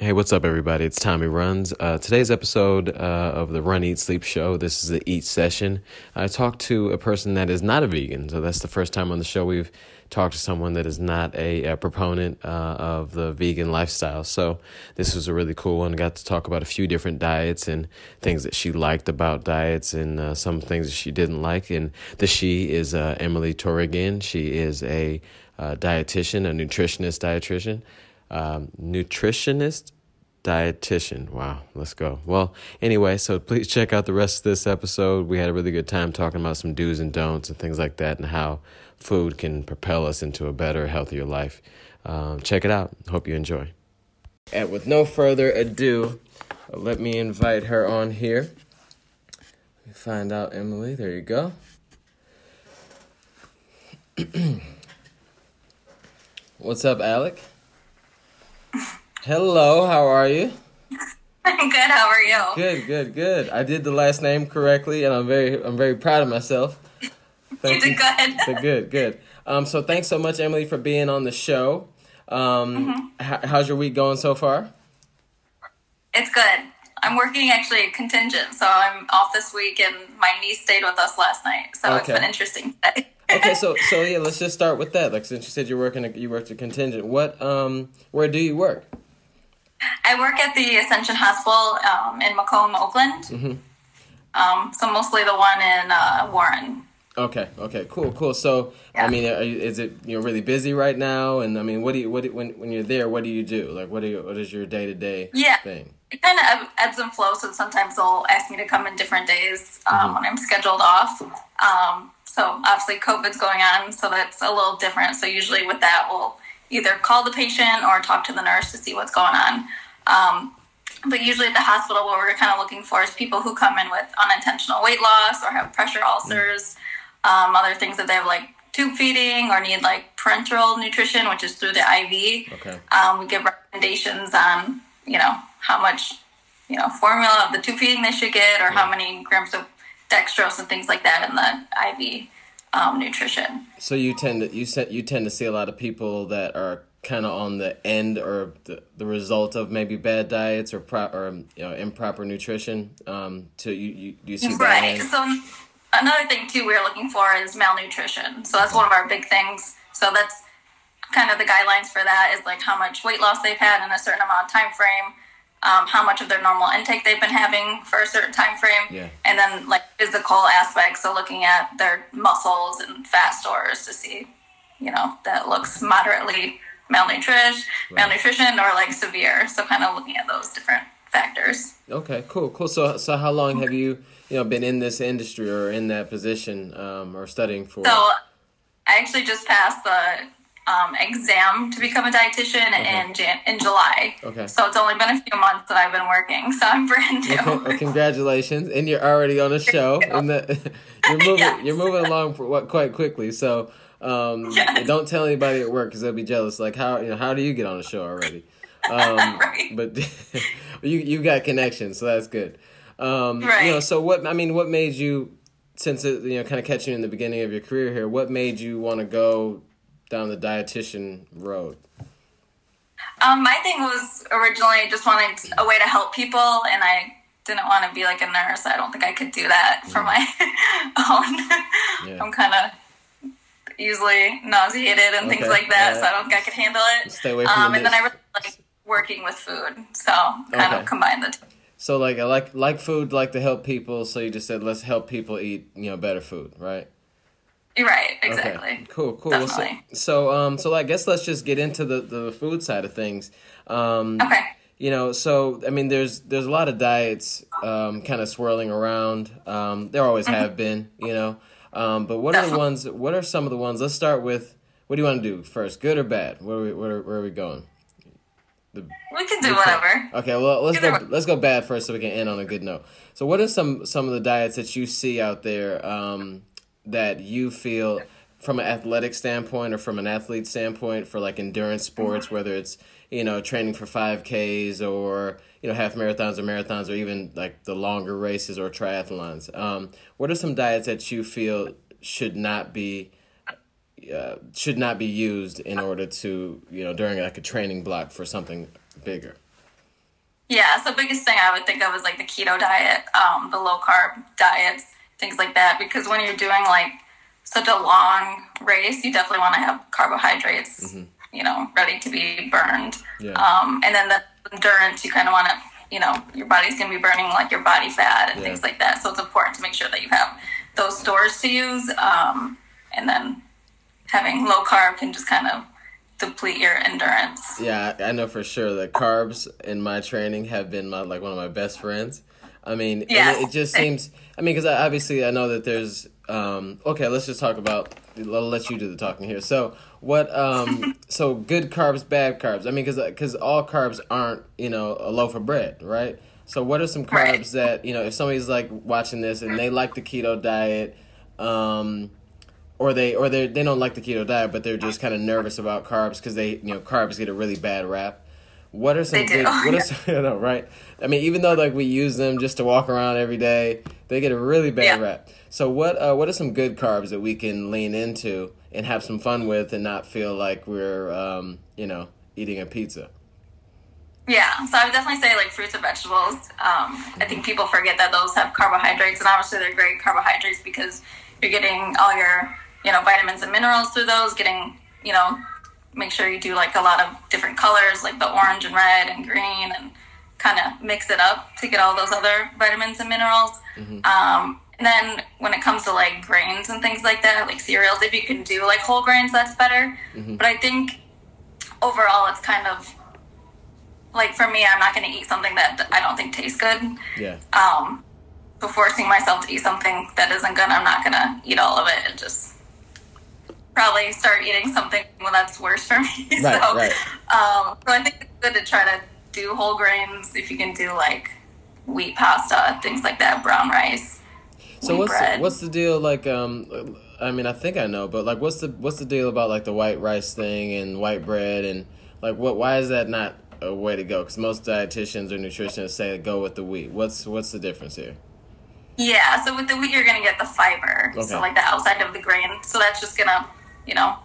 Hey, what's up, everybody? It's Tommy Runs. Uh, today's episode uh, of the Run, Eat, Sleep show. This is the Eat session. I talked to a person that is not a vegan, so that's the first time on the show we've talked to someone that is not a, a proponent uh, of the vegan lifestyle. So this was a really cool one. got to talk about a few different diets and things that she liked about diets and uh, some things that she didn't like. And the she is uh, Emily Torigian. She is a uh, dietitian, a nutritionist dietitian um, nutritionist dietitian. Wow, let's go. Well, anyway, so please check out the rest of this episode. We had a really good time talking about some do's and don'ts and things like that and how food can propel us into a better, healthier life. Um, check it out. Hope you enjoy. And with no further ado, let me invite her on here. Let me find out Emily. There you go. What's up, Alec? Hello, how are you? Good. How are you? Good, good, good. I did the last name correctly, and I'm very, I'm very proud of myself. Thank you did you. good. good, good. Um, so thanks so much, Emily, for being on the show. Um, mm-hmm. h- how's your week going so far? It's good. I'm working actually a contingent, so I'm off this week, and my niece stayed with us last night, so okay. it's been interesting today. okay, so so yeah, let's just start with that. Like since you said you're working, you worked a contingent. What um, where do you work? I work at the Ascension Hospital um, in Macomb, Oakland. Mm-hmm. Um, so mostly the one in uh, Warren. Okay. Okay. Cool. Cool. So, yeah. I mean, you, is it you're really busy right now? And I mean, what do you what do, when when you're there? What do you do? Like, what do you what is your day to day yeah thing? It kind of ebbs and flows. So sometimes they'll ask me to come in different days um, mm-hmm. when I'm scheduled off. Um, so obviously, COVID's going on, so that's a little different. So usually with that, we'll either call the patient or talk to the nurse to see what's going on. Um, but usually at the hospital, what we're kind of looking for is people who come in with unintentional weight loss or have pressure ulcers, um, other things that they have like tube feeding or need like parenteral nutrition, which is through the IV. Okay. Um, we give recommendations on, you know, how much, you know, formula of the tube feeding they should get or yeah. how many grams of dextrose and things like that in the IV um, nutrition. So you tend to you you tend to see a lot of people that are kind of on the end or the, the result of maybe bad diets or pro, or you know improper nutrition. Um, to you you, you see right. So another thing too we're looking for is malnutrition. So that's one of our big things. So that's kind of the guidelines for that is like how much weight loss they've had in a certain amount of time frame um, how much of their normal intake they've been having for a certain time frame, yeah. and then like physical aspects, so looking at their muscles and fat stores to see, you know, that looks moderately malnutrition, right. malnutrition, or like severe. So kind of looking at those different factors. Okay, cool, cool. So, so how long have you, you know, been in this industry or in that position um, or studying for? So, I actually just passed the um, exam to become a dietitian okay. in Jan- in July. Okay. So it's only been a few months that I've been working, so I'm brand new. Okay. Well, congratulations, and you're already on a show, and the, you're moving yes. you're moving along for what quite quickly. So um, yes. don't tell anybody at work because they'll be jealous. Like how you know how do you get on a show already? Um, right. But you you got connections, so that's good. Um, right. You know, so what I mean, what made you since it, you know kind of catching you in the beginning of your career here? What made you want to go down the dietitian road? Um, my thing was originally just wanting a way to help people, and I didn't want to be like a nurse. I don't think I could do that for my own. Yeah. I'm kind of easily nauseated and okay. things like that, so I don't think I could handle it. Stay away from um, the And then I really like working with food, so kind okay. of combine the two. So like I like like food, like to help people. So you just said let's help people eat you know better food, right? Right, exactly. Okay. Cool, cool. Definitely. So, so, um, so I guess let's just get into the the food side of things. Um, okay. You know, so I mean, there's there's a lot of diets um, kind of swirling around. Um, there always mm-hmm. have been, you know. Um, but what Definitely. are the ones? What are some of the ones? Let's start with. What do you want to do first? Good or bad? Where are we, where, where are we going? The, we can do whatever. Okay, well let's Either go. Let's go bad first, so we can end on a good note. So, what are some some of the diets that you see out there? Um, that you feel from an athletic standpoint or from an athlete standpoint for like endurance sports, whether it's you know training for five Ks or you know half marathons or marathons or even like the longer races or triathlons. Um, what are some diets that you feel should not be uh, should not be used in order to you know during like a training block for something bigger? Yeah, so biggest thing I would think of is like the keto diet, um, the low carb diets, things like that. Because when you're doing like such a long race, you definitely want to have carbohydrates, mm-hmm. you know, ready to be burned. Yeah. Um, and then the endurance, you kind of want to, you know, your body's going to be burning like your body fat and yeah. things like that. So it's important to make sure that you have those stores to use. Um, and then having low carb can just kind of deplete your endurance. Yeah, I know for sure that carbs in my training have been my like one of my best friends. I mean, yes. it, it, just seems. I mean, because obviously I know that there's. Um, okay, let's just talk about. I'll let you do the talking here. So what? Um, so good carbs, bad carbs. I mean, because because all carbs aren't you know a loaf of bread, right? So what are some carbs right. that you know if somebody's like watching this and they like the keto diet, um, or they or they they don't like the keto diet, but they're just kind of nervous about carbs because they you know carbs get a really bad rap. What are some good? What are some, you know, right? I mean, even though like we use them just to walk around every day, they get a really bad yeah. rap. So what uh, what are some good carbs that we can lean into and have some fun with and not feel like we're um, you know eating a pizza? Yeah, so I would definitely say like fruits and vegetables. Um, I think people forget that those have carbohydrates, and obviously they're great carbohydrates because you're getting all your you know, vitamins and minerals through those, getting, you know, make sure you do like a lot of different colors, like the orange and red and green, and kind of mix it up to get all those other vitamins and minerals. Mm-hmm. Um, and then when it comes to like grains and things like that, like cereals, if you can do like whole grains, that's better. Mm-hmm. But I think overall, it's kind of like for me, I'm not going to eat something that I don't think tastes good. Yeah. Um, so forcing myself to eat something that isn't good, I'm not going to eat all of it and just probably start eating something when that's worse for me. Right, so, right. Um, so I think it's good to try to do whole grains if you can do like wheat pasta, things like that, brown rice. So what's the, what's the deal like? Um, I mean, I think I know, but like, what's the what's the deal about like the white rice thing and white bread and like what? Why is that not a way to go? Because most dietitians or nutritionists say go with the wheat. What's what's the difference here? Yeah, so with the wheat, you're gonna get the fiber, okay. so like the outside of the grain. So that's just gonna you know,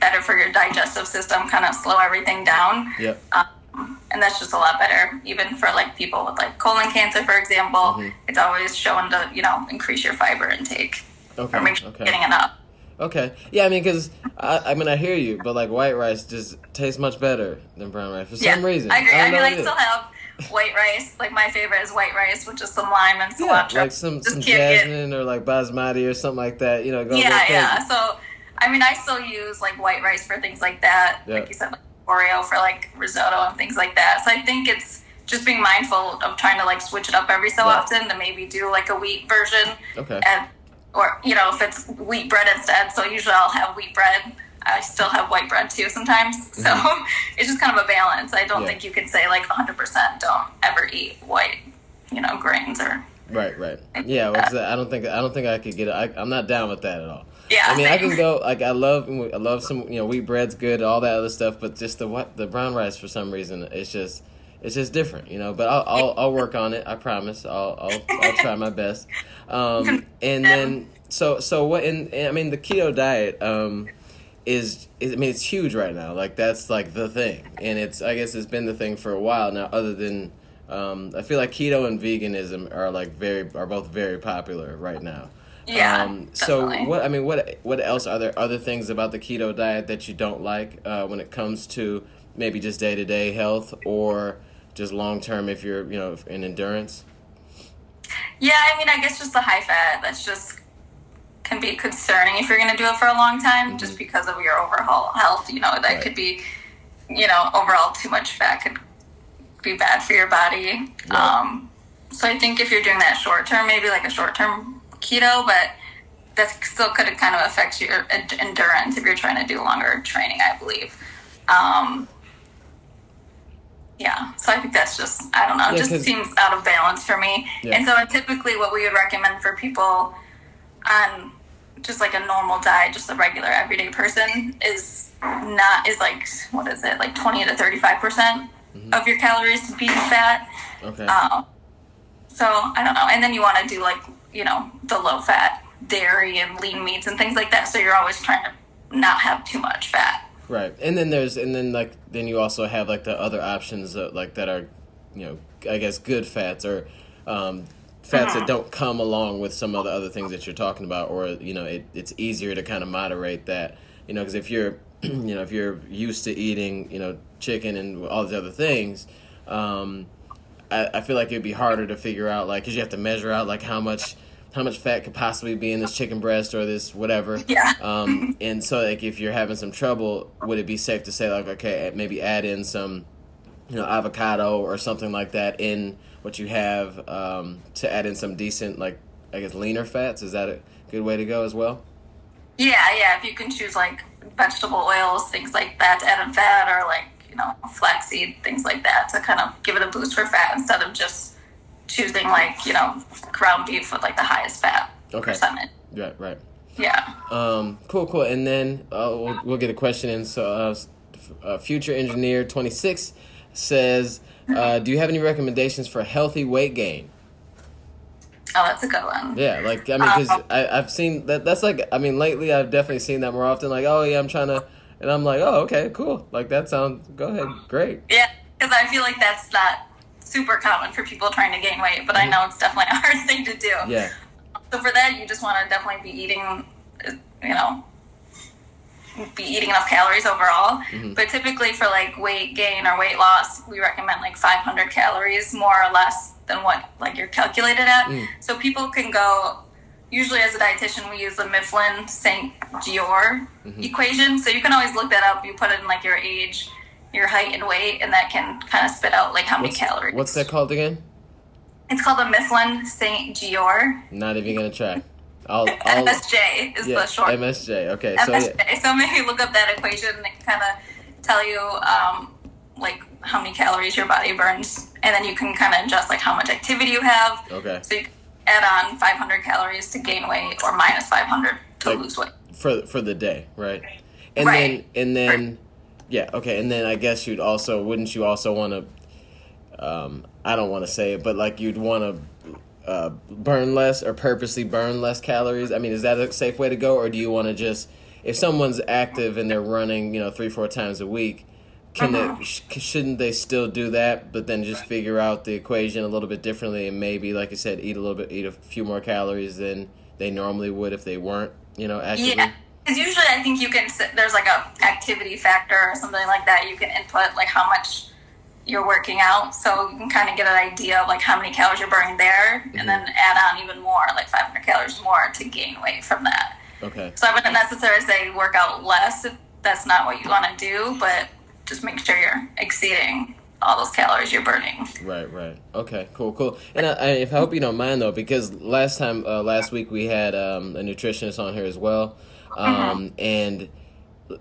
better for your digestive system, kind of slow everything down. Yep. Um, and that's just a lot better, even for like people with like colon cancer, for example. Mm-hmm. It's always shown to you know increase your fiber intake. Okay. Or make sure okay. you're getting enough. Okay. Yeah, I mean, because I, I mean, I hear you, but like white rice just tastes much better than brown rice for yeah, some reason. I agree. I, I mean, I still have white rice. Like my favorite is white rice with just some lime and cilantro. Yeah, like some just some jasmine get... or like basmati or something like that. You know, go yeah, yeah. So I mean, I still use like white rice for things like that. Yeah. Like you said, like arborio for like risotto and things like that. So I think it's just being mindful of trying to like switch it up every so often to maybe do like a wheat version. Okay. And or you know if it's wheat bread instead. So usually I'll have wheat bread. I still have white bread too sometimes. Mm-hmm. So it's just kind of a balance. I don't yeah. think you can say like 100% don't ever eat white, you know, grains or. Right, right. Yeah, well, I don't think I don't think I could get it. I, I'm not down with that at all. Yeah. I mean, same. I can go like I love I love some you know wheat bread's good, all that other stuff, but just the what the brown rice for some reason it's just it's just different, you know. But I'll I'll, I'll work on it. I promise. I'll I'll, I'll try my best. Um, and then so so what? And, I mean the keto diet um, is, is I mean it's huge right now. Like that's like the thing, and it's I guess it's been the thing for a while now. Other than um, I feel like keto and veganism are like very are both very popular right now. Yeah. Um, so what I mean, what what else are there other things about the keto diet that you don't like uh, when it comes to maybe just day to day health or just long term if you're you know in endurance? Yeah, I mean, I guess just the high fat. That's just can be concerning if you're going to do it for a long time, mm-hmm. just because of your overall health. You know, that right. could be, you know, overall too much fat could be bad for your body. Right. Um, so I think if you're doing that short term, maybe like a short term keto, but that still could kind of affect your endurance if you're trying to do longer training, I believe. Um, yeah, so I think that's just, I don't know, yeah, just seems out of balance for me. Yeah. And so typically what we would recommend for people on just like a normal diet, just a regular everyday person, is not, is like, what is it, like 20 to 35% percent mm hmm of your calories being fat. Okay. Um, so I don't know. And then you want to do like you know, the low fat dairy and lean meats and things like that. So you're always trying to not have too much fat. Right. And then there's, and then like, then you also have like the other options that, like that are you know, I guess good fats or um, fats that don't come along with some of the other things that you're talking about, or you know, it, it's easier to kind of moderate that. You know, because if you're, you know, if you're used to eating, you know, chicken and all these other things, um, I, I feel like it'd be harder to figure out, like, because you have to measure out like how much how much fat could possibly be in this chicken breast or this whatever. Yeah. Um, and so like if you're having some trouble, would it be safe to say like okay, maybe add in some, you know, avocado or something like that in what you have um, to add in some decent like I guess leaner fats? Is that a good way to go as well? Yeah, yeah. If you can choose like vegetable oils, things like that to add in fat, or like you know flaxseed, things like that to kind of give it a boost for fat instead of just choosing like you know ground beef with like the highest fat Okay. percentage. Right, right. Yeah. Um, cool, cool. And then uh, we'll, we'll get a question in. So, uh, uh, future engineer twenty six says, uh, "Do you have any recommendations for healthy weight gain?" Oh, that's a good one. Yeah, like I mean, because I've seen that. That's like I mean, lately I've definitely seen that more often. Like, oh yeah, I'm trying to, and I'm like, oh okay, cool. Like that sounds. Go ahead, great. Yeah, because I feel like that's not super common for people trying to gain weight, but I know it's definitely a hard thing to do. Mm-hmm. Yeah, So for that, you just want to definitely be eating, you know, be eating enough calories overall. Mm-hmm. But typically for like weight gain or weight loss, we recommend like 500 calories more or less than what like you're calculated at. Mm. So people can go. Usually, as a dietitian, we use the Mifflin St. Jeor Mm-hmm. equation. So you can always look that up. You put in like your age, your height, and weight, and that can kind of spit out like how many calories. what's that called again? It's called the Mifflin St. Jeor. Not even gonna try. I'll, I'll MSJ is yeah, the short. MSJ. Okay, so MSJ. yeah, So maybe look up that equation and it kind of tell you um, like how many calories your body burns, and then you can kind of adjust like how much activity you have. okay. So you can add on 500 calories to gain weight or minus 500 to Like- lose weight. for for the day, right? And Right. then and then yeah, okay, and then I guess you'd also wouldn't you also want to um I don't want to say it, but like you'd want to uh, burn less or purposely burn less calories. I mean, is that a safe way to go, or do you want to just if someone's active and they're running, you know, three four times a week, can Uh-huh. they sh- shouldn't they still do that, but then just figure out the equation a little bit differently and maybe, like I said, eat a little bit, eat a few more calories than they normally would if they weren't, you know, actively. Yeah. Because usually I think you can, there's like a activity factor or something like that. You can input like how much you're working out. So you can kind of get an idea of like how many calories you're burning there and then add on even more, like 500 calories more to gain weight from that. Okay. So I wouldn't necessarily say work out less if that's not what you want to do, but just make sure you're exceeding all those calories you're burning. Right, right. Okay, cool, cool. And I, I, if I hope you don't mind though, because last time, uh, last week we had um, a nutritionist on here as well, um, and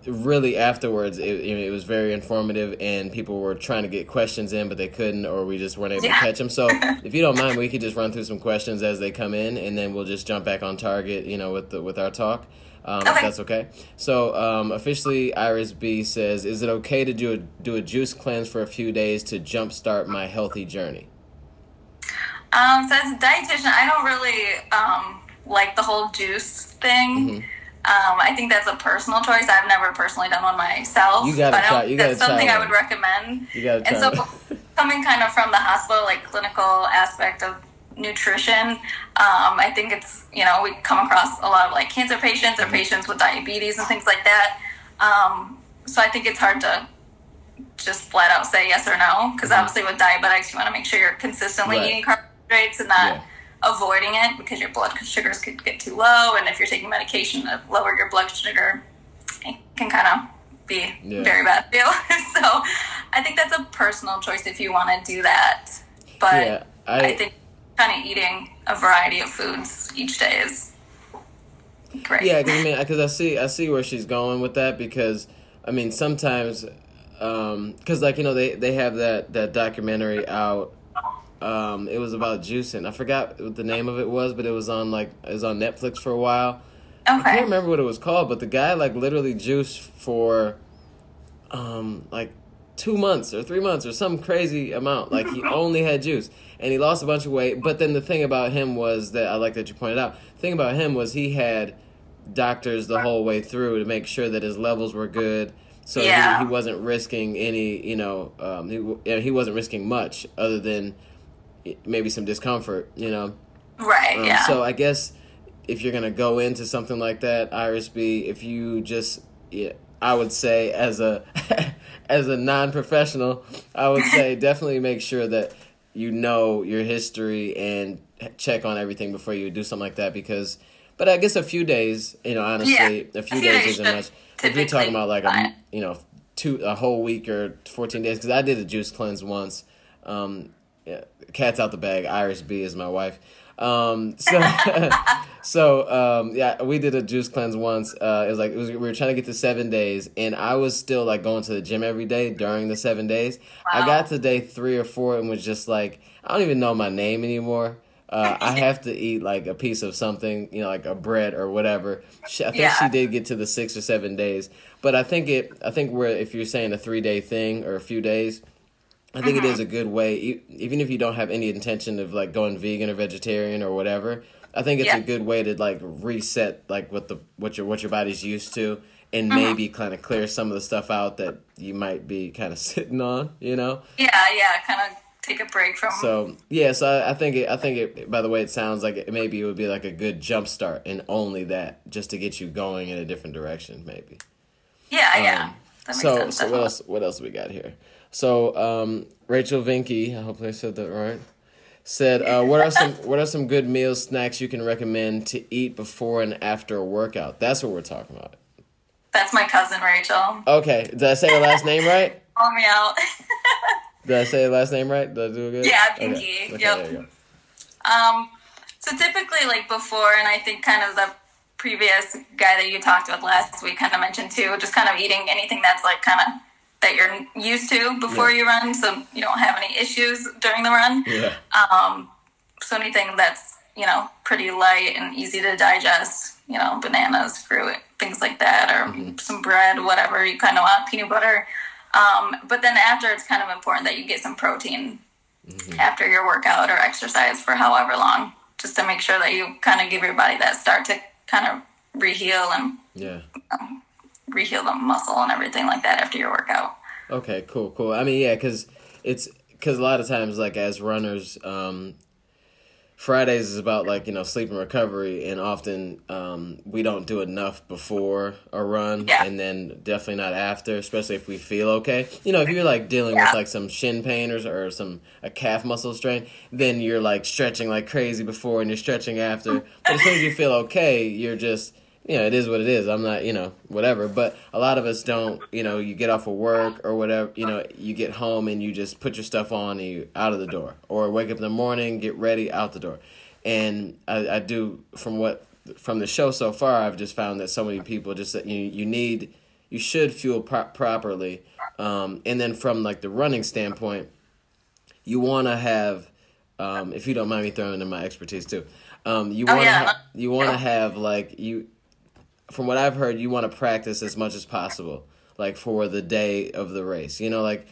really afterwards it, it was very informative, and people were trying to get questions in, but they couldn't, or we just weren't able Yeah. to catch them. So if you don't mind, we could just run through some questions as they come in, and then we'll just jump back on target, you know, with the, with our talk. Um, If that's okay. So um, officially, Iris B says, "Is it okay to do a, do a juice cleanse for a few days to jumpstart my healthy journey?" Um, so as a dietitian, I don't really um, like the whole juice thing. Mm-hmm. Um, I think that's a personal choice. I've never personally done one myself. You gotta but try- don't- you gotta That's something try I would recommend. You gotta And so, coming kind of from the hospital, like clinical aspect of nutrition, um, I think it's you know we come across a lot of like cancer patients Mm-hmm. or patients with diabetes and things like that. Um, so I think it's hard to just flat out say yes or no because obviously with diabetics you want to make sure you're consistently Mm-hmm. Right. eating carbohydrates and not Yeah. avoiding it because your blood sugars could get too low and if you're taking medication to lower your blood sugar it can kind of be Yeah. very bad for you so i think that's a personal choice if you want to do that but Yeah, I, I- think kind of eating a variety of foods each day is great Yeah, cause, I mean, because I see, I see where she's going with that. Because I mean, sometimes, because like you know, they they have that that documentary out. Um, it was about juicing. I forgot what the name of it was, but it was on like it was on Netflix for a while. Okay. I can't remember what it was called, but the guy like literally juiced for, um, like two months or three months or some crazy amount. Like he only had juice, and he lost a bunch of weight. But then the thing about him was that I like that you pointed out. The thing about him was he had doctors the whole way through to make sure that his levels were good. So Yeah. he, he wasn't risking any, you know, um, he he wasn't risking much other than maybe some discomfort, you know. Right. Um, yeah. So I guess if you're gonna go into something like that, Iris B, if you just, yeah, I would say as a as a non-professional, I would say definitely make sure that you know your history and check on everything before you do something like that because. But I guess a few days, you know, honestly, Yeah. a few A few days days isn't much. If you're talking about like a, you know, two a whole week or fourteen days, because I did a juice cleanse once. Um, yeah, cat's out the bag. Iris B is my wife. Um, so, so um, yeah, we did a juice cleanse once. Uh, it was like it was, we were trying to get to seven days, and I was still like going to the gym every day during the seven days. I got to day three or four and was just like, I don't even know my name anymore. Uh, I have to eat like a piece of something, you know, like a bread or whatever. She, I think Yeah. she did get to the six or seven days, but I think it. I think where if you're saying a three day thing or a few days, I think it is a good way, even if you don't have any intention of like going vegan or vegetarian or whatever. I think it's Yeah. a good way to like reset like what the what your what your body's used to, and Mm-hmm. maybe kind of clear some of the stuff out that you might be kind of sitting on. You know. yeah. Yeah. Kind of take a break from. So yeah, so I, I think it. I think it. By the way, it sounds like it, maybe it would be like a good jump start, and only that, just to get you going in a different direction, maybe. yeah. Yeah. Um, that so sense. so what else what else we got here? So um, Rachel Vinky, I hope I said that right. Said, uh, what are some what are some good meals snacks you can recommend to eat before and after a workout? That's what we're talking about. That's my cousin Rachel. Okay, did I say her last name right? Call me out. Did I say her last name right? Did I do it good? Yeah, Okay. Pinky. Okay, Yep. you. Um, so typically, like before, and I think kind of the previous guy that you talked with last week kind of mentioned too, just kind of eating anything that's like kind of that you're used to before Yeah. you run, so you don't have any issues during the run. Yeah. Um, so anything that's you know pretty light and easy to digest, you know, bananas, fruit, things like that, or Mm-hmm. some bread, whatever you kind of want, peanut butter. Um, but then after, it's kind of important that you get some protein Mm-hmm. after your workout or exercise for however long, just to make sure that you kind of give your body that start to kind of reheal and Yeah. Reheal the muscle and everything like that after your workout. Okay, cool, cool. I mean, yeah, because it's because a lot of times, like as runners, um, Fridays is about like you know sleep and recovery, and often um, we don't do enough before a run, Yeah. and then definitely not after, especially if we feel okay. You know, if you're like dealing Yeah. with like some shin pain or, or some a calf muscle strain, then you're like stretching like crazy before, and you're stretching after. But as soon as you feel okay, you're just you know, it is what it is. I'm not, you know, whatever. But a lot of us don't, you know, you get off of work or whatever, you know, you get home and you just put your stuff on and you out of the door. Or wake up in the morning, get ready, out the door. And I, I do, from what, from the show so far, I've just found that so many people just, that you, you need, you should fuel pro- properly. Um, and then from like the running standpoint, you want to have, um, if you don't mind me throwing in my expertise too, um, you want to yeah. ha- you want to have like you from what I've heard, you want to practice as much as possible, like for the day of the race. You know, like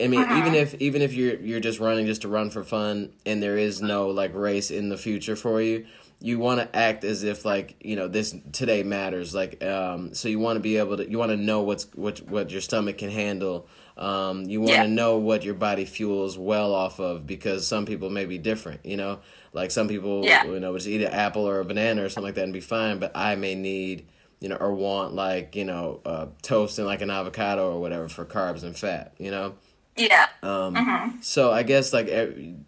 I mean, even if even if you're you're just running just to run for fun, and there is no like race in the future for you, you want to act as if like you know this today matters. Like, um, so you want to be able to you want to know what's what what your stomach can handle. Um, you want to Yeah. know what your body fuels well off of because some people may be different. You know, like some people Yeah. you know just eat an apple or a banana or something like that and be fine, but I may need you know, or want like, you know, uh, toast and like an avocado or whatever for carbs and fat, you know? Yeah. Um, So I guess like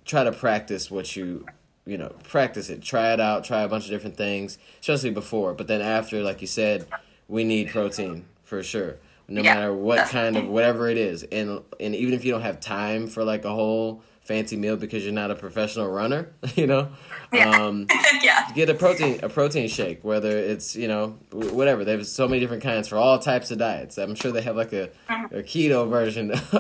try to practice what you, you know, practice it. Try it out. Try a bunch of different things, especially before. But then after, like you said, we need protein for sure. No Yeah, matter what kind of whatever it is, and and even if you don't have time for like a whole fancy meal because you're not a professional runner, you know, Yeah. um, yeah. get a protein a protein shake whether it's you know whatever they have so many different kinds for all types of diets i'm sure they have like a, a keto version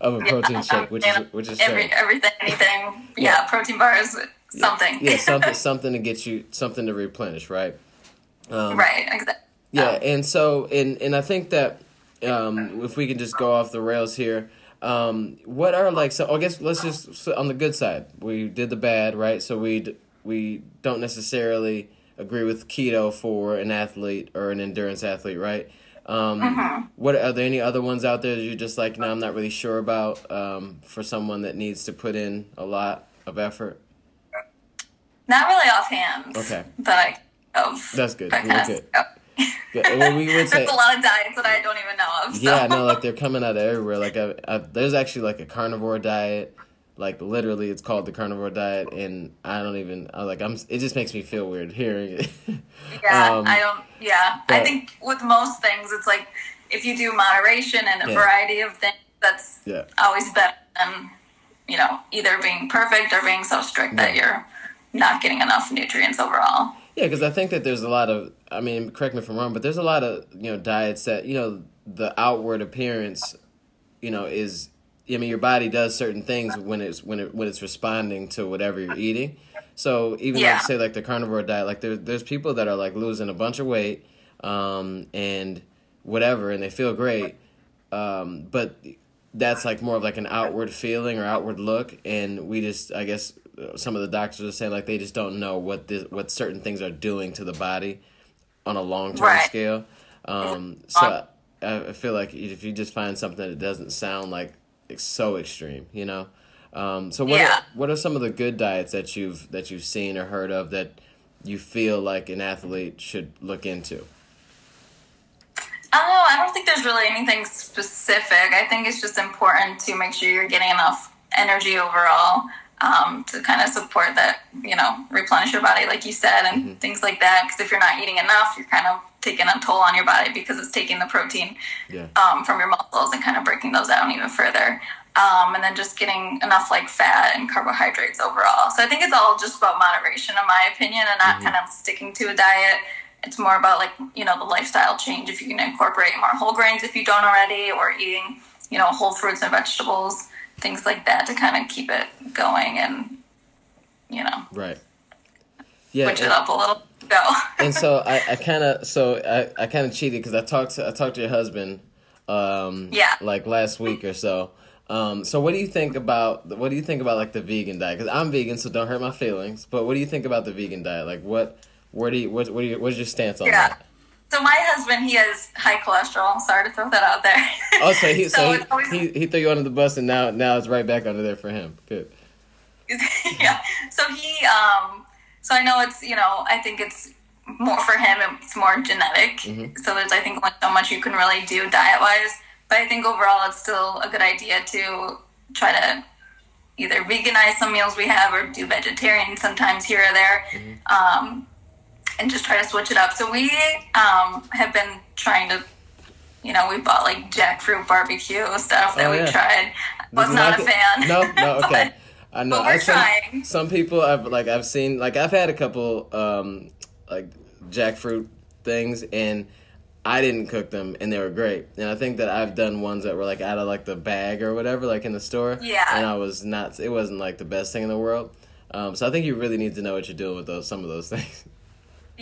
of a protein shake which is Yeah. which is Every, strange. everything, anything. Yeah. Protein bars, something. yeah something something to get you something to replenish right um, right. Exactly. yeah and so and and i think that um, if we can just go off the rails here um, what are like so i guess let's just on the good side we did the bad right so we d- we don't necessarily agree with keto for an athlete or an endurance athlete right Um, mm-hmm. What are there any other ones out there that you're just like, no, I'm not really sure about um, for someone that needs to put in a lot of effort? Not really offhand. Okay. That I of. That's good. We're good. Well, we would say, There's a lot of diets that I don't even know of. So. Yeah, no, like they're coming out of everywhere. Like, I, I, there's actually like a carnivore diet. Like literally, it's called the carnivore diet, and I don't even. I like. I'm. It just makes me feel weird hearing it. yeah, um, I don't. Yeah, but, I think with most things, it's like if you do moderation and a yeah. variety of things, that's yeah. always better than you know either being perfect or being so strict yeah. that you're not getting enough nutrients overall. Yeah, because I think that there's a lot of, I mean, correct me if I'm wrong, but there's a lot of, you know, diets that, you know, the outward appearance, you know, is, I mean, your body does certain things when it's when it when it's responding to whatever you're eating. So even yeah. like say like the carnivore diet, like there, there's people that are like losing a bunch of weight, um, and whatever, and they feel great, um, but that's like more of like an outward feeling or outward look, and we just I guess some of the doctors are saying like they just don't know what this, what certain things are doing to the body on a long term right. scale. Um, so I, I, feel like if you just find something that doesn't sound like it's so extreme, you know. Um, so what yeah. are, what are some of the good diets that you've that you've seen or heard of that you feel like an athlete should look into? Oh, I don't think there's really anything specific. I think it's just important to make sure you're getting enough energy overall um, to kind of support that, you know, replenish your body, like you said, and mm-hmm. things like that. Because if you're not eating enough, you're kind of taking a toll on your body because it's taking the protein yeah. um, from your muscles and kind of breaking those down even further. Um, and then just getting enough like fat and carbohydrates overall. So I think it's all just about moderation, in my opinion, and not mm-hmm. kind of sticking to a diet. It's more about like you know the lifestyle change. If you can incorporate more whole grains if you don't already, or eating you know whole fruits and vegetables things like that to kind of keep it going and you know right yeah switch it up a little go and so i, I kind of so i, I kind of cheated because i talked to i talked to your husband um yeah like last week or so um, so what do you think about what do you think about like the vegan diet? Because I'm vegan, so don't hurt my feelings. But what do you think about the vegan diet? Like what, where do you what what do you, what's your stance on yeah. that? So my husband, he has high cholesterol. Sorry to throw that out there. Oh, so he so, so he, always... he, he threw you under the bus, and now now it's right back under there for him. Good. yeah. So he um. So I know it's you know I think it's more for him. It's more genetic. Mm-hmm. So there's I think like so much you can really do diet wise. But I think overall it's still a good idea to try to either veganize some meals we have or do vegetarian sometimes here or there. Mm-hmm. Um, and just try to switch it up. So we um, have been trying to, you know, we bought like jackfruit barbecue stuff that oh, yeah. we tried. Was not, not a fan. No, no, okay. but, I know. But we're I've trying. Some, some people I've like I've seen like I've had a couple um, like jackfruit things and I didn't cook them and they were great. And I think that I've done ones that were like out of like the bag or whatever, like in the store. Yeah. And I was not. It wasn't like the best thing in the world. Um, so I think you really need to know what you're doing with those some of those things.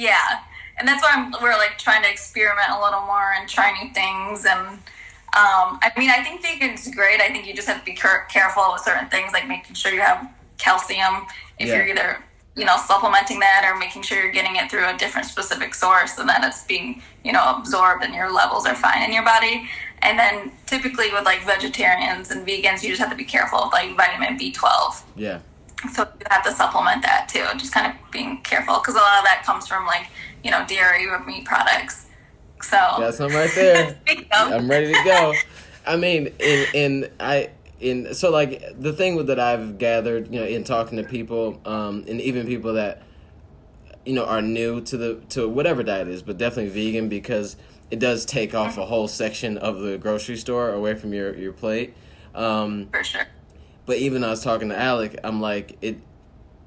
Yeah, and that's why I'm, we're like trying to experiment a little more and try new things. And um, I mean, I think vegan's great. I think you just have to be care- careful with certain things, like making sure you have calcium if yeah. you're either you know supplementing that or making sure you're getting it through a different specific source and that it's being you know absorbed and your levels are fine in your body and then typically with like vegetarians and vegans you just have to be careful with like vitamin b12 yeah so you have to supplement that too. Just kind of being careful because a lot of that comes from like you know dairy or meat products. So that's some right there. I'm ready to go. I mean, in in I in so like the thing that I've gathered, you know, in talking to people, um, and even people that you know are new to the to whatever diet is, but definitely vegan because it does take off a whole section of the grocery store away from your your plate. Um, For sure but even I was talking to Alec, I'm like it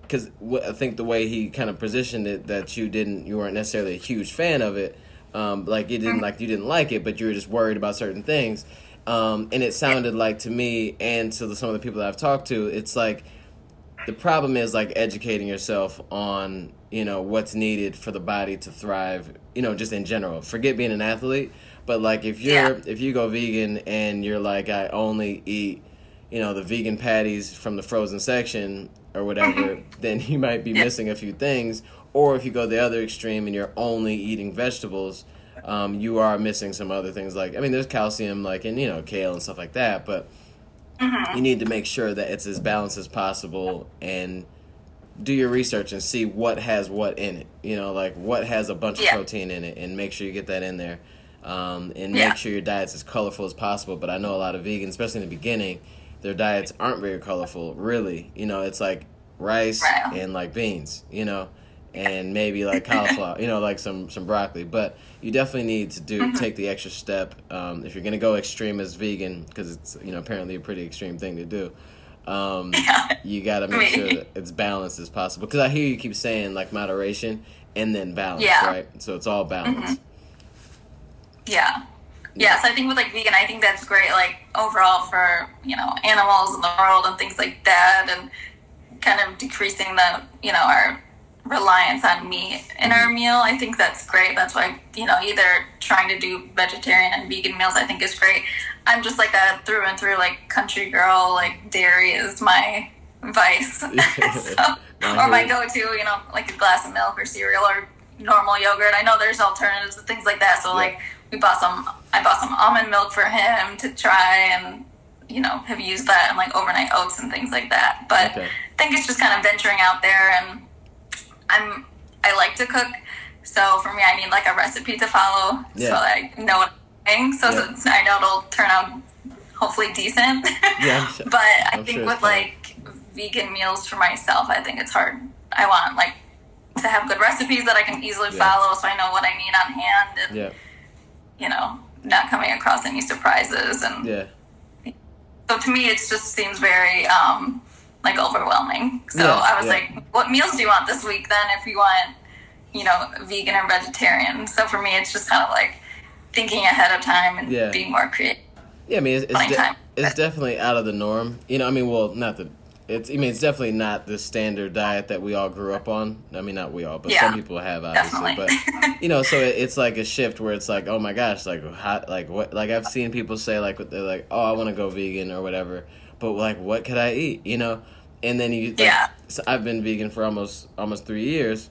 because I think the way he kind of positioned it that you didn't you weren't necessarily a huge fan of it, um, like you didn't like you didn't like it, but you were just worried about certain things. Um, and it sounded like to me and to the, some of the people that I've talked to, it's like the problem is like educating yourself on you know what's needed for the body to thrive. You know, just in general. Forget being an athlete, but like if you're yeah. if you go vegan and you're like I only eat you know the vegan patties from the frozen section or whatever, then you might be missing a few things. Or if you go the other extreme and you're only eating vegetables, um, you are missing some other things like I mean, there's calcium like in you know kale and stuff like that, but Mm-hmm. you need to make sure that it's as balanced as possible and do your research and see what has what in it. You know, like what has a bunch Yeah. of protein in it, and make sure you get that in there. Um, and Yeah. make sure your diet's as colorful as possible. But I know a lot of vegans, especially in the beginning, their diets aren't very colorful. Really, you know, it's like rice and like beans. You know, and maybe like cauliflower. you know, like some some broccoli. But you definitely need to do Mm-hmm. take the extra step um, if you're gonna go extreme as vegan because it's you know apparently a pretty extreme thing to do. Um, Yeah. you got to make sure that it's balanced as possible. Because I hear you keep saying like moderation and then balance, Yeah. right? So it's all balance. Yeah. Yes, I think with like vegan, I think that's great, like overall for you know animals in the world and things like that, and kind of decreasing the you know our reliance on meat in our mm-hmm. meal. I think that's great. That's why you know either trying to do vegetarian and vegan meals, I think is great. I'm just like a through and through like country girl. Like dairy is my vice, so, or my go-to. You know, like a glass of milk or cereal or normal yogurt. I know there's alternatives and things like that. So like we bought some. I bought some almond milk for him to try and you know have used that in like overnight oats and things like that. But Okay. I think it's just kind of venturing out there and I'm I like to cook. So for me, I need like a recipe to follow Yeah. so I know what I'm doing. So, Yeah. so I know it'll turn out hopefully decent. Yeah, sure- but I I'm think sure with like vegan meals for myself, I think it's hard. I want like to have good recipes that I can easily Yeah. follow, so I know what I need on hand, and Yeah, you know, not coming across any surprises. And yeah, so to me, it just seems very um, like overwhelming. So Yeah, I was yeah. like, what meals do you want this week then if you want, you know, vegan or vegetarian? So for me, it's just kind of like thinking ahead of time and Yeah. being more creative. yeah. I mean, it's it's, de- it's definitely out of the norm. You know, I mean, well, not the. It's. I mean, it's definitely not the standard diet that we all grew up on. I mean, not we all, but Yeah, some people have obviously. definitely. But you know, so it, it's like a shift where it's like, oh my gosh, like how, like what? Like I've seen people say like they're like, oh, I want to go vegan or whatever, but like, what could I eat? You know, and then you. Like, Yeah. So I've been vegan for almost almost three years.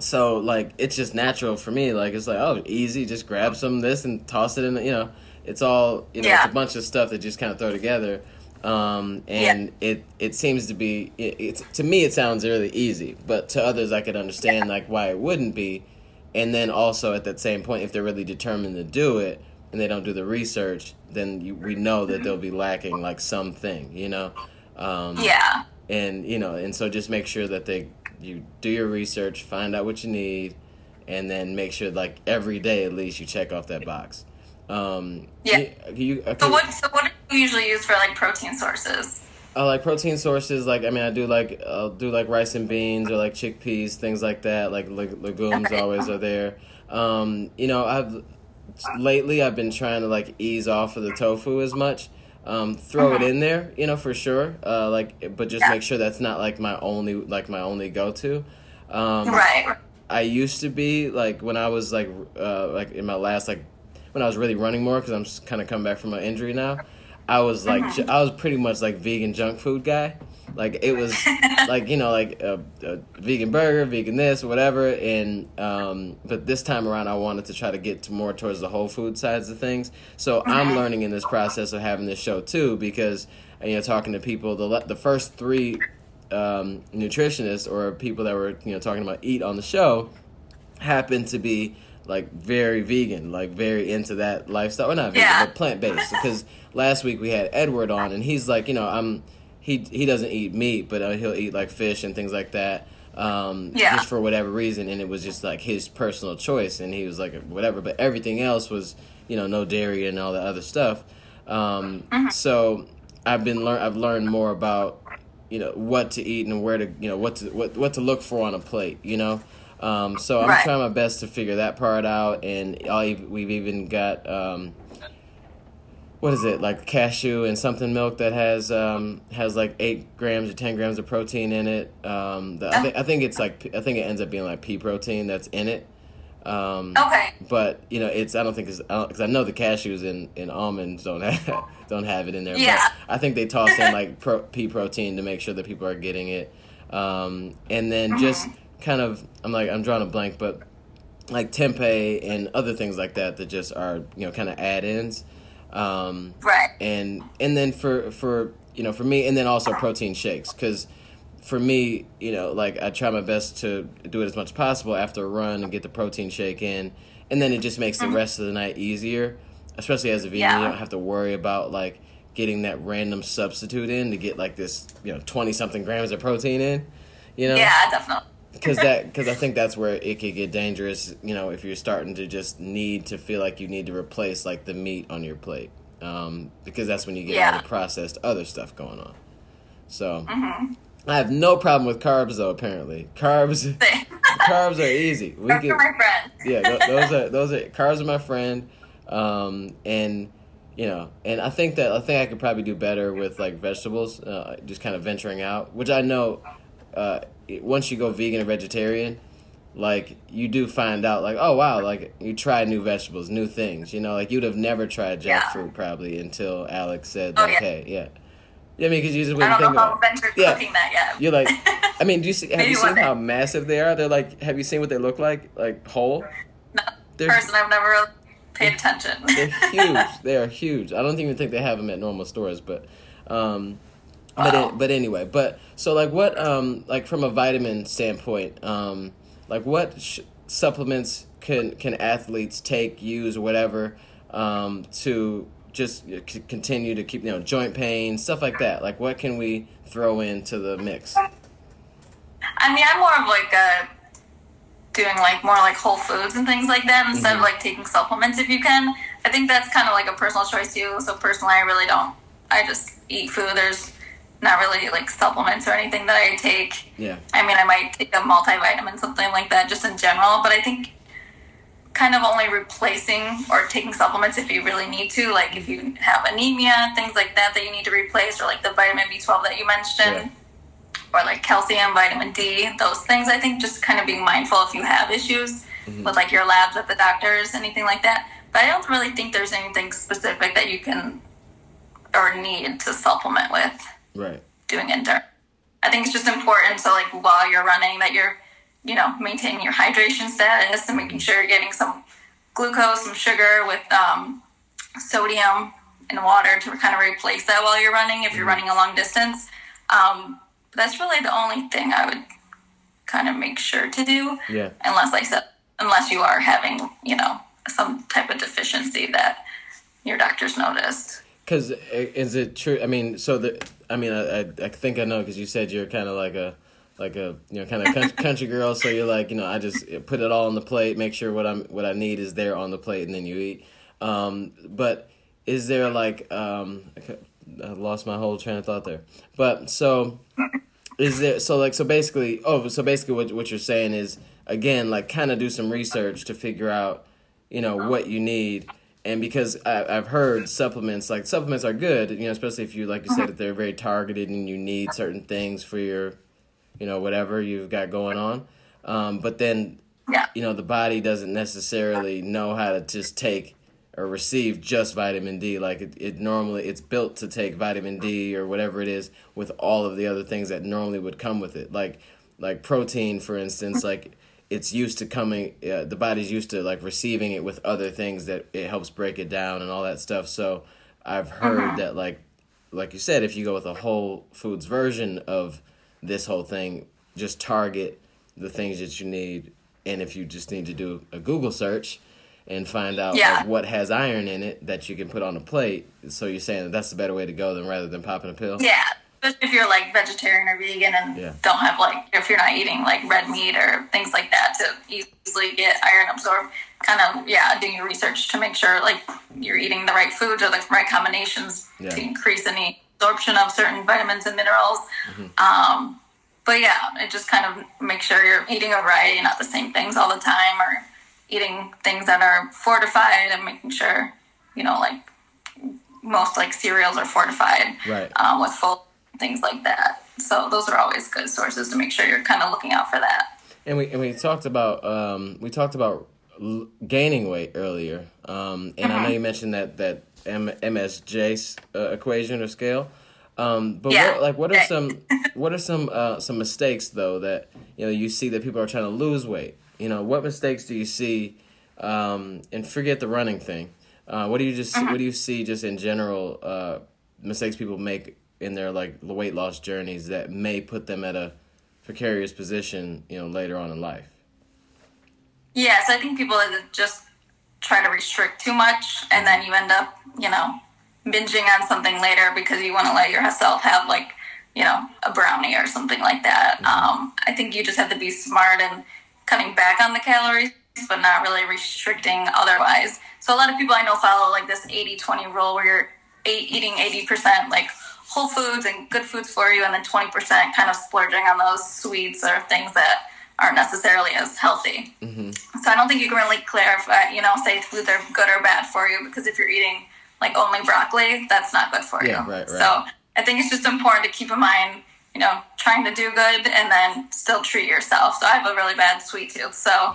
So like it's just natural for me. Like it's like oh easy, just grab some of this and toss it in. the- You know, it's all you know. Yeah. It's a bunch of stuff that just kind of throw together. Um, and it it seems to be it, it's to me it sounds really easy, but to others I could understand like why it wouldn't be. And then also at that same point, if they're really determined to do it and they don't do the research, then you, we know that they'll be lacking like something. You know. Um, Yeah. and you know and so just make sure that they you do your research find out what you need and then make sure like every day at least you check off that box um Yeah. you, you okay, So what? So what usually use for like protein sources? uh, like protein sources like i mean i do like i'll do like rice and beans or like chickpeas things like that like leg- legumes always are there um you know i've lately i've been trying to like ease off of the tofu as much um, throw it in there, you know, for sure. Uh, like, but just Uh-huh. Yeah. make sure that's not like my only, like my only go-to. Um, Right. I used to be like when I was like uh, like in my last like when I was really running more because I'm kind of coming back from an injury now. I was like Mm-hmm. I was pretty much like vegan junk food guy. Like it was like you know like a, a vegan burger, vegan this, whatever. And um, but this time around, I wanted to try to get to more towards the whole food sides of things. So I'm learning in this process of having this show too because you know talking to people the the first three um, nutritionists or people that were you know talking about eat on the show happened to be like very vegan, like very into that lifestyle. Or not vegan, Yeah. but plant based. Because last week we had Edward on, and he's like, you know, I'm he he doesn't eat meat, but uh, he'll eat like fish and things like that. Um, Yeah. just for whatever reason, and it was just like his personal choice, and he was like whatever. But everything else was, you know, no dairy and all the other stuff. Um, So I've been learn I've learned more about you know what to eat and where to you know what to what what to look for on a plate. You know. Um, so I'm Right. trying my best to figure that part out, and I, we've even got um, what is it like cashew and something milk that has um, has like eight grams or ten grams of protein in it. Um, the, I, think, I think it's like I think it ends up being like pea protein that's in it. Um, Okay. but you know it's I don't think it's because I, know the cashews and, and almonds don't have don't have it in there. Yeah. But I think they toss in like pro, pea protein to make sure that people are getting it, um, and then just kind of I'm like I'm drawing a blank, but like tempeh and other things like that that just are you know kind of add-ins. Um, right. And and then for for you know for me and then also protein shakes because for me you know like I try my best to do it as much as possible after a run and get the protein shake in and then it just makes the Mm-hmm. rest of the night easier especially as a vegan Yeah. you don't have to worry about like getting that random substitute in to get like this you know 20 something grams of protein in you know Yeah, definitely. Because that because I think that's where it could get dangerous. You know, if you're starting to just need to feel like you need to replace like the meat on your plate, um, because that's when you get all the processed other stuff going on. So Mm-hmm. I have no problem with carbs though. Apparently, carbs carbs are easy. We get my friend. yeah, those are those are carbs are my friend, um, and you know, and I think that I think I could probably do better with like vegetables, uh, just kind of venturing out. Which I know, uh, once you go vegan or vegetarian, like you do find out like oh wow, like you try new vegetables, new things. You know, like you'd have never tried Yeah. jackfruit probably until Alex said Oh, yeah. hey yeah. Yeah, I mean, because you just I wouldn't don't think know how about it. Venture's Yeah. cooking that yet. You're like, I mean, do you see? Have you seen how massive they are? They're like, have you seen what they look like? Like whole? No, They're- person I've never really paid attention. They're huge. they are huge. I don't even think they have them at normal stores, but, um, but Wow. it, but anyway, but so like what um like from a vitamin standpoint, um, like what sh- supplements can can athletes take, use, whatever, um, to just c- continue to keep you know joint pain stuff like that. Like what can we throw into the mix? I mean, I'm more of like a doing like more like whole foods and things like that instead Mhm. of like taking supplements if you can. I think that's kind of like a personal choice too. So personally, I really don't. I just eat food. There's not really like supplements or anything that I take. Yeah. I mean, I might take a multivitamin, something like that, just in general. But I think kind of only replacing or taking supplements if you really need to, like if you have anemia, things like that that you need to replace, or like the vitamin B12 that you mentioned, or like calcium, vitamin D, those things. I think just kind of being mindful if you have issues mm-hmm. with like your labs at the doctors, anything like that. But I don't really think there's anything specific that you can or need to supplement with Right. doing endurance. I think it's just important so like while you're running that you're, you know, maintaining your hydration status and making sure you're getting some glucose, some sugar with um, sodium and water to kind of replace that while you're running if you're running a long distance. Um, that's really the only thing I would kind of make sure to do Yeah. unless like I said unless you are having, you know, some type of deficiency that your doctor's noticed. Because is it true? I mean, so the I mean, I I, I think I know because you said you're kind of like a like a you know kind of country, country girl. So you're like you know I just put it all on the plate, make sure what I'm what I need is there on the plate, and then you eat. Um, but is there like um, I I lost my whole train of thought there. But so is there so like so basically oh so basically what what you're saying is again like kind of do some research to figure out you know what you need and because I, I've heard supplements like supplements are good you know especially if you like you said that they're very targeted and you need certain things for your you know whatever you've got going on. Um, but then Yeah. you know the body doesn't necessarily know how to just take or receive just vitamin D. Like it, it normally it's built to take vitamin D or whatever it is with all of the other things that normally would come with it. Like like protein for instance like it's used to coming uh, the body's used to like receiving it with other things that it helps break it down and all that stuff. So i've heard that like like you said if you go with a whole foods version of this whole thing just target the things that you need. And if you just need to do a google search and find out Yeah. like, what has iron in it that you can put on a plate so you're saying that that's the better way to go than rather than popping a pill? Yeah, especially if you're like vegetarian or vegan and Yeah. don't have like if you're not eating like red meat or things like that to easily get iron absorbed. Kind of yeah, doing your research to make sure like you're eating the right foods or the right combinations Yeah. to increase any absorption of certain vitamins and minerals. Mm-hmm. Um, but yeah, it just kind of make sure you're eating a variety, not the same things all the time, or eating things that are fortified and making sure you know like most like cereals are fortified Right. um, with full things like that. So those are always good sources to make sure you're kind of looking out for that. And we and we talked about um, we talked about l- gaining weight earlier, um, and I know you mentioned that that M- MSJ uh, equation or scale. Um, but Yeah. what, like, what are some what are some uh, some mistakes though that you know you see that people are trying to lose weight? You know, what mistakes do you see? Um, and forget the running thing. Uh, what do you just Mm-hmm. what do you see just in general uh, mistakes people make in their like weight loss journeys that may put them at a precarious position, you know, later on in life? Yeah, so I think people just try to restrict too much, and then you end up, you know, binging on something later because you want to let yourself have like, you know, a brownie or something like that. Um, I think you just have to be smart and cutting back on the calories, but not really restricting otherwise. So a lot of people I know follow like this 80-20 rule where you're eight, eating 80% like whole foods and good foods for you, and then 20% kind of splurging on those sweets or things that aren't necessarily as healthy. Mm-hmm. So I don't think you can really clarify, you know, say foods are good or bad for you because if you're eating like only broccoli, that's not good for Yeah, you. right, right. So I think it's just important to keep in mind, you know, trying to do good and then still treat yourself. So I have a really bad sweet tooth, so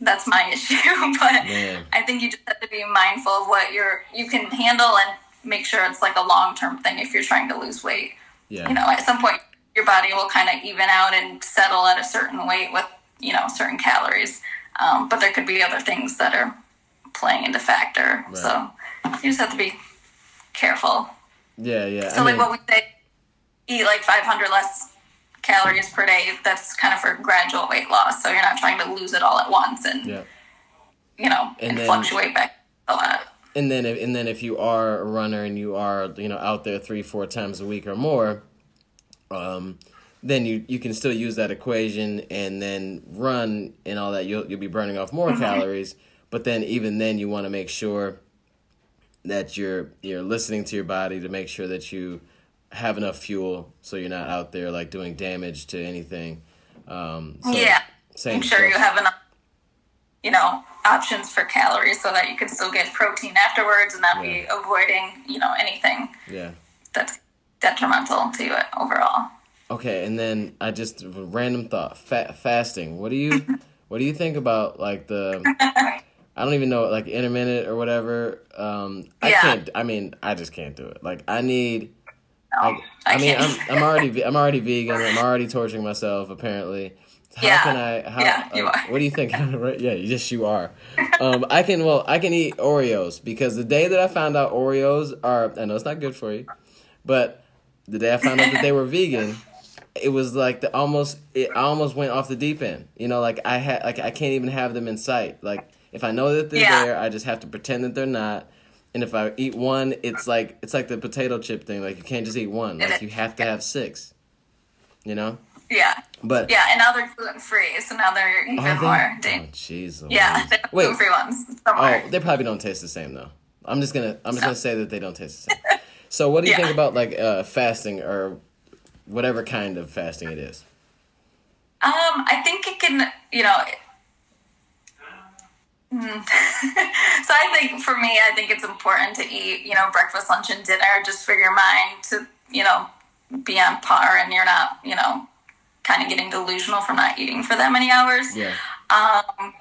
that's my issue. but Man. I think you just have to be mindful of what you're you can handle and make sure it's like a long term thing if you're trying to lose weight. Yeah. You know, at some point your body will kind of even out and settle at a certain weight with you know certain calories. Um, but there could be other things that are playing into factor. Right. So you just have to be careful. Yeah, yeah. So I like mean, what we say, eat like 500 less calories per day. That's kind of for gradual weight loss. So you're not trying to lose it all at once and yeah. you know And and, then- fluctuate back a lot. And then if, and then if you are a runner and you are you know out there three four times a week or more um then you you can still use that equation and then run and all that. You'll you'll be burning off more calories. But then even then you want to make sure that you're you're listening to your body to make sure that you have enough fuel so you're not out there like doing damage to anything. Um so yeah. same Make sure you have enough, you know, options for calories so that you can still get protein afterwards and not be avoiding, you know, anything yeah that's detrimental to you overall. Okay, and then I just random thought fa- fasting. What do you what do you think about like the I don't even know like intermittent or whatever. Um I Yeah. can't I mean I just can't do it. Like I need like I I mean I'm. I'm already I'm already vegan. I'm already torturing myself apparently. How Yeah. can I how Yeah, you like, are. what do you think? right? Yeah, yes you are. Um I can well I can eat Oreos because the day that I found out Oreos are I know it's not good for you, but the day I found out that they were vegan, it was like the almost it I almost went off the deep end. You know, like I had like I can't even have them in sight. Like if I know that they're Yeah. there, I just have to pretend that they're not. And if I eat one, it's like it's like the potato chip thing. Like you can't just eat one. Like you have to have six. You know? Yeah. But Yeah, and now they're gluten free, so now they're even they? more Oh jeez. yeah, they gluten free ones Oh, they probably don't taste the same though. I'm just gonna I'm just gonna say that they don't taste the same. So what do you Yeah. think about like uh, fasting or whatever kind of fasting it is? Um, I think it can, you know. Hmm. so I think for me, I think it's important to eat, you know, breakfast, lunch, and dinner just for your mind to, you know, be on par and you're not, you know, kind of getting delusional from not eating for that many hours. Yeah. Um,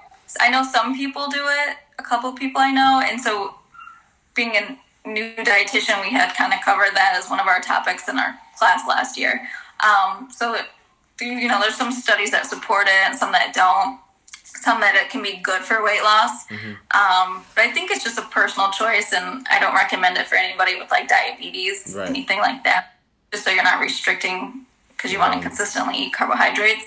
I know some people do it, a couple people I know, and so being a new dietitian, we had kind of covered that as one of our topics in our class last year. Um, so, it, you know, there's some studies that support it and some that don't. Some that it can be good for weight loss, um, but I think it's just a personal choice, and I don't recommend it for anybody with like diabetes, Right. anything like that. Just so you're not restricting because you want to consistently eat carbohydrates.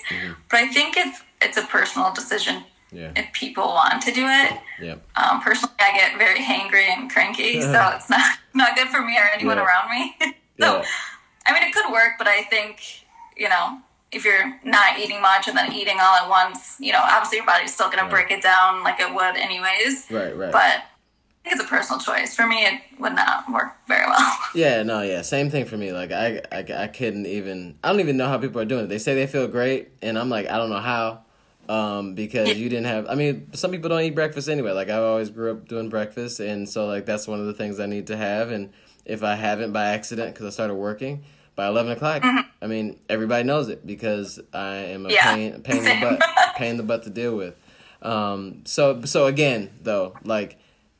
But I think it's it's a personal decision Yeah. if people want to do it. Yeah. Um, personally, I get very hangry and cranky, so it's not not good for me or anyone Yeah. around me. so, Yeah. I mean, it could work, but I think you know if you're not eating much and then eating all at once, you know, obviously your body's still going to break it down like it would anyways. Right, right. But it's a personal choice. For me, it would not work very well. Yeah, no, yeah, same thing for me. Like I, I, I couldn't even. I don't even know how people are doing it. They say they feel great, and I'm like, I don't know how, um, because you didn't have. I mean, some people don't eat breakfast anyway. Like I always grew up doing breakfast, and so like that's one of the things I need to have. And if I haven't by accident, because I started working by eleven o'clock, I mean everybody knows it because I am a Mm-hmm. Yeah, pain, pain in the butt, pain in the butt to deal with. Um, so so again though, like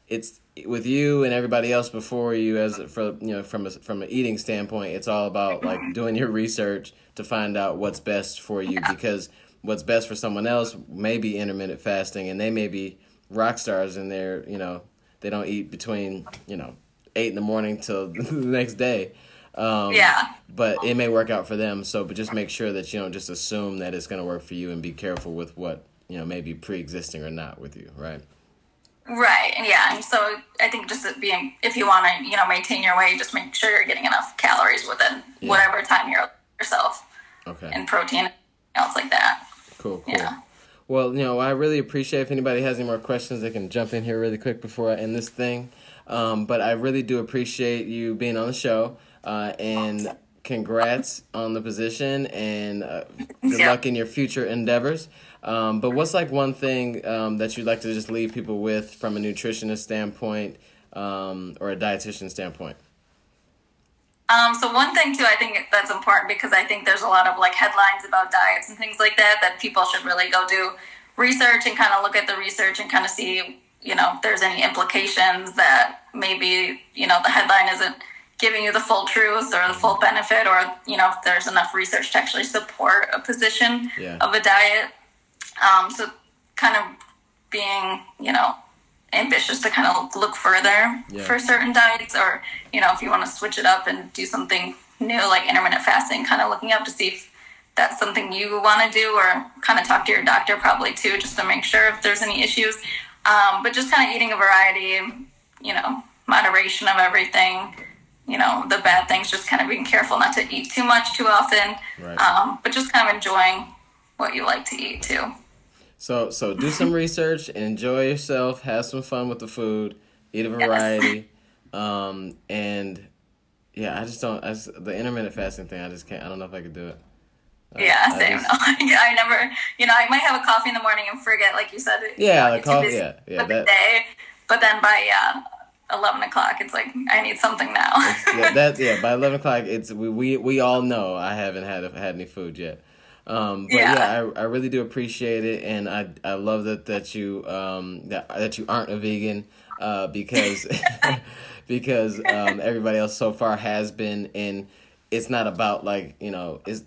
it's with you and everybody else before you, as for you know, from a, from an eating standpoint, it's all about like doing your research to find out what's best for you because what's best for someone else may be intermittent fasting and they may be rock stars and they're you know they don't eat between you know eight in the morning till the next day. Um, yeah. But it may work out for them. So, but just make sure that you don't just assume that it's going to work for you, and be careful with what you know may be pre-existing or not with you, right? Right. Yeah. And so I think just being, if you want to, you know, maintain your weight, just make sure you're getting enough calories within yeah. whatever time you're yourself. Okay. And protein, else like that. Cool. Cool. Yeah. Well, you know, I really appreciate if anybody has any more questions, they can jump in here really quick before I end this thing. Um, but I really do appreciate you being on the show. Uh, and congrats on the position and uh, good yeah. luck in your future endeavors. Um, but what's like one thing um, that you'd like to just leave people with from a nutritionist standpoint um, or a dietitian standpoint? Um, so one thing too, I think that's important because I think there's a lot of like headlines about diets and things like that that people should really go do research and kind of look at the research and kind of see, you know, if there's any implications that maybe you know the headline isn't giving you the full truth or the full benefit or you know if there's enough research to actually support a position yeah. of a diet um, so kind of being you know ambitious to kind of look further yeah. for certain diets or you know if you want to switch it up and do something new like intermittent fasting kind of looking up to see if that's something you want to do or kind of talk to your doctor probably too just to make sure if there's any issues um, but just kind of eating a variety you know moderation of everything you know the bad things just kind of being careful not to eat too much too often right. um, but just kind of enjoying what you like to eat too so so do some research enjoy yourself have some fun with the food eat a variety yes. um, and yeah i just don't I just, the intermittent fasting thing i just can't i don't know if i could do it uh, yeah, I same. Just, I never, you know, I might have a coffee in the morning and forget, like you said. Yeah, you know, like coffee. Yeah, yeah. That, day, but then by yeah, eleven o'clock, it's like I need something now. yeah, that yeah. By eleven o'clock, it's we, we we all know I haven't had had any food yet. Um, but yeah, yeah I, I really do appreciate it, and I I love that that you um that that you aren't a vegan, uh because because um everybody else so far has been, and it's not about like you know is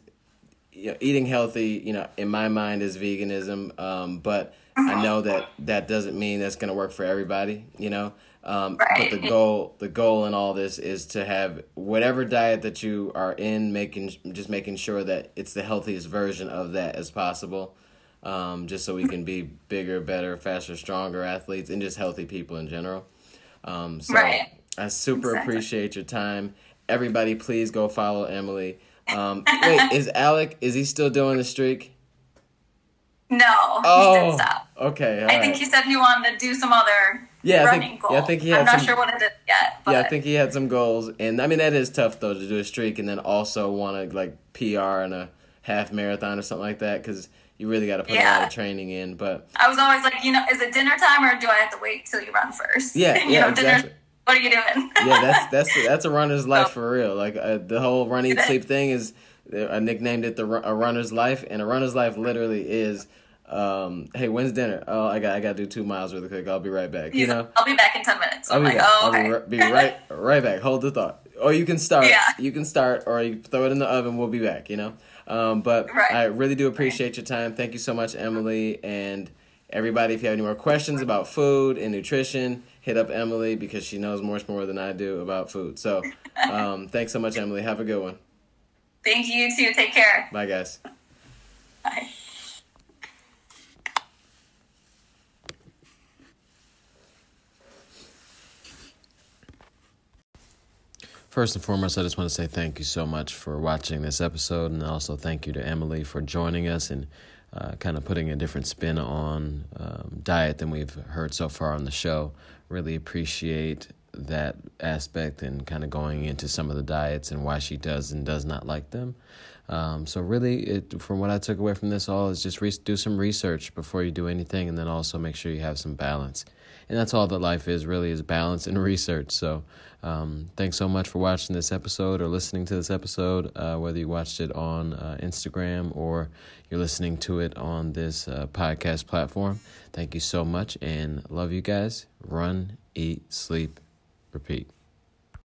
you know, eating healthy. You know, in my mind is veganism, um, but I know that that doesn't mean that's gonna work for everybody. You know. Um, right. But the goal, the goal in all this is to have whatever diet that you are in, making just making sure that it's the healthiest version of that as possible. Um, just so we can be bigger, better, faster, stronger athletes, and just healthy people in general. Um, so right. I super exactly. appreciate your time. Everybody, please go follow Emily. Um, wait, is Alec? Is he still doing the streak? No, oh, he stop. Okay, I right. think he said he wanted to do some other yeah, running I think, goal. Yeah, I think he had I'm not some, sure what it is yet. But. Yeah, I think he had some goals, and I mean that is tough though to do a streak and then also want to like PR in a half marathon or something like that because you really got to put yeah. a lot of training in. But I was always like, you know, is it dinner time or do I have to wait till you run first? Yeah, you yeah, know, exactly. Dinner, what are you doing? yeah, that's that's that's a runner's life so, for real. Like uh, the whole run eat sleep thing is. I nicknamed it the a runner's life, and a runner's life literally is um, hey, when's dinner? Oh, I got I got to do two miles really quick. I'll be right back. You know, I'll be back in ten minutes. So I'll, be, like, oh, okay. I'll be, be, right right back. Hold the thought. Or you can start. Yeah. You can start, or you throw it in the oven. We'll be back. You know. Um, but right. I really do appreciate your time. Thank you so much, Emily, and everybody. If you have any more questions about food and nutrition, hit up Emily because she knows much more than I do about food. So, um, thanks so much, Emily. Have a good one. Thank you. You too. Take care. Bye, guys. Bye. First and foremost, I just want to say thank you so much for watching this episode, and also thank you to Emily for joining us and uh, kind of putting a different spin on um, diet than we've heard so far on the show. Really appreciate that aspect and kind of going into some of the diets and why she does and does not like them. Um, so really, it, from what I took away from this all is just re- do some research before you do anything, and then also make sure you have some balance. And that's all that life is really is balance and research. So um, thanks so much for watching this episode or listening to this episode, uh, whether you watched it on uh, Instagram or you're listening to it on this uh, podcast platform. Thank you so much, and love you guys. Run, eat, sleep, repeat.